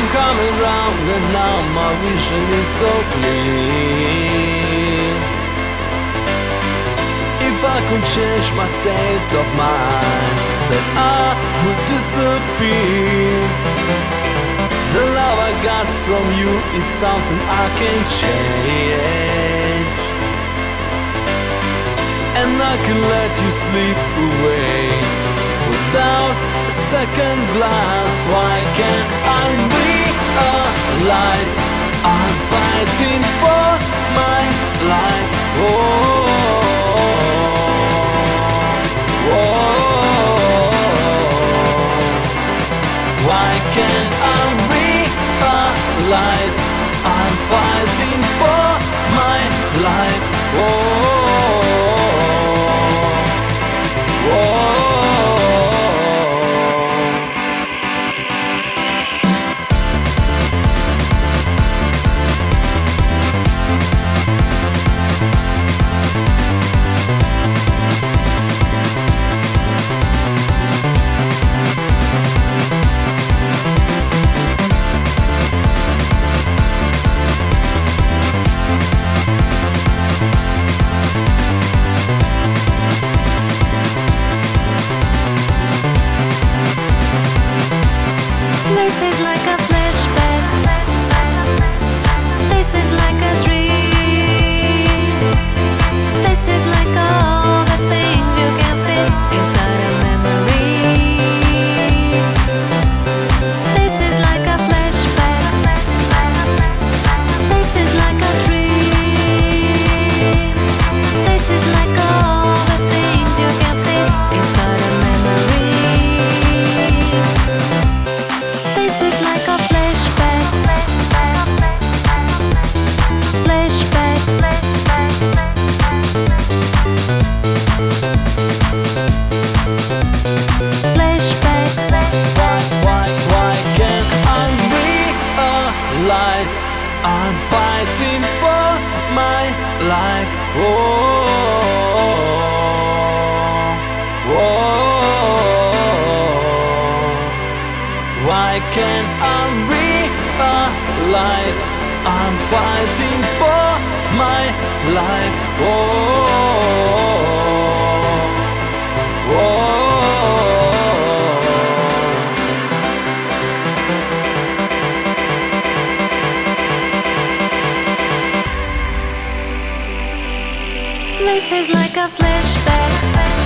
I'm coming round and now my vision is so clear. If I could change my state of mind, then I would disappear. The love I got from you is something I can change. And I can let you sleep away without a second glance. Why can't I realize I'm fighting for my life? Oh, oh, why can't I realize I'm fighting for my life? Oh. I'm fighting for my life? Oh, oh, why can't I realize I'm fighting for my life? Oh, This is like a flashback.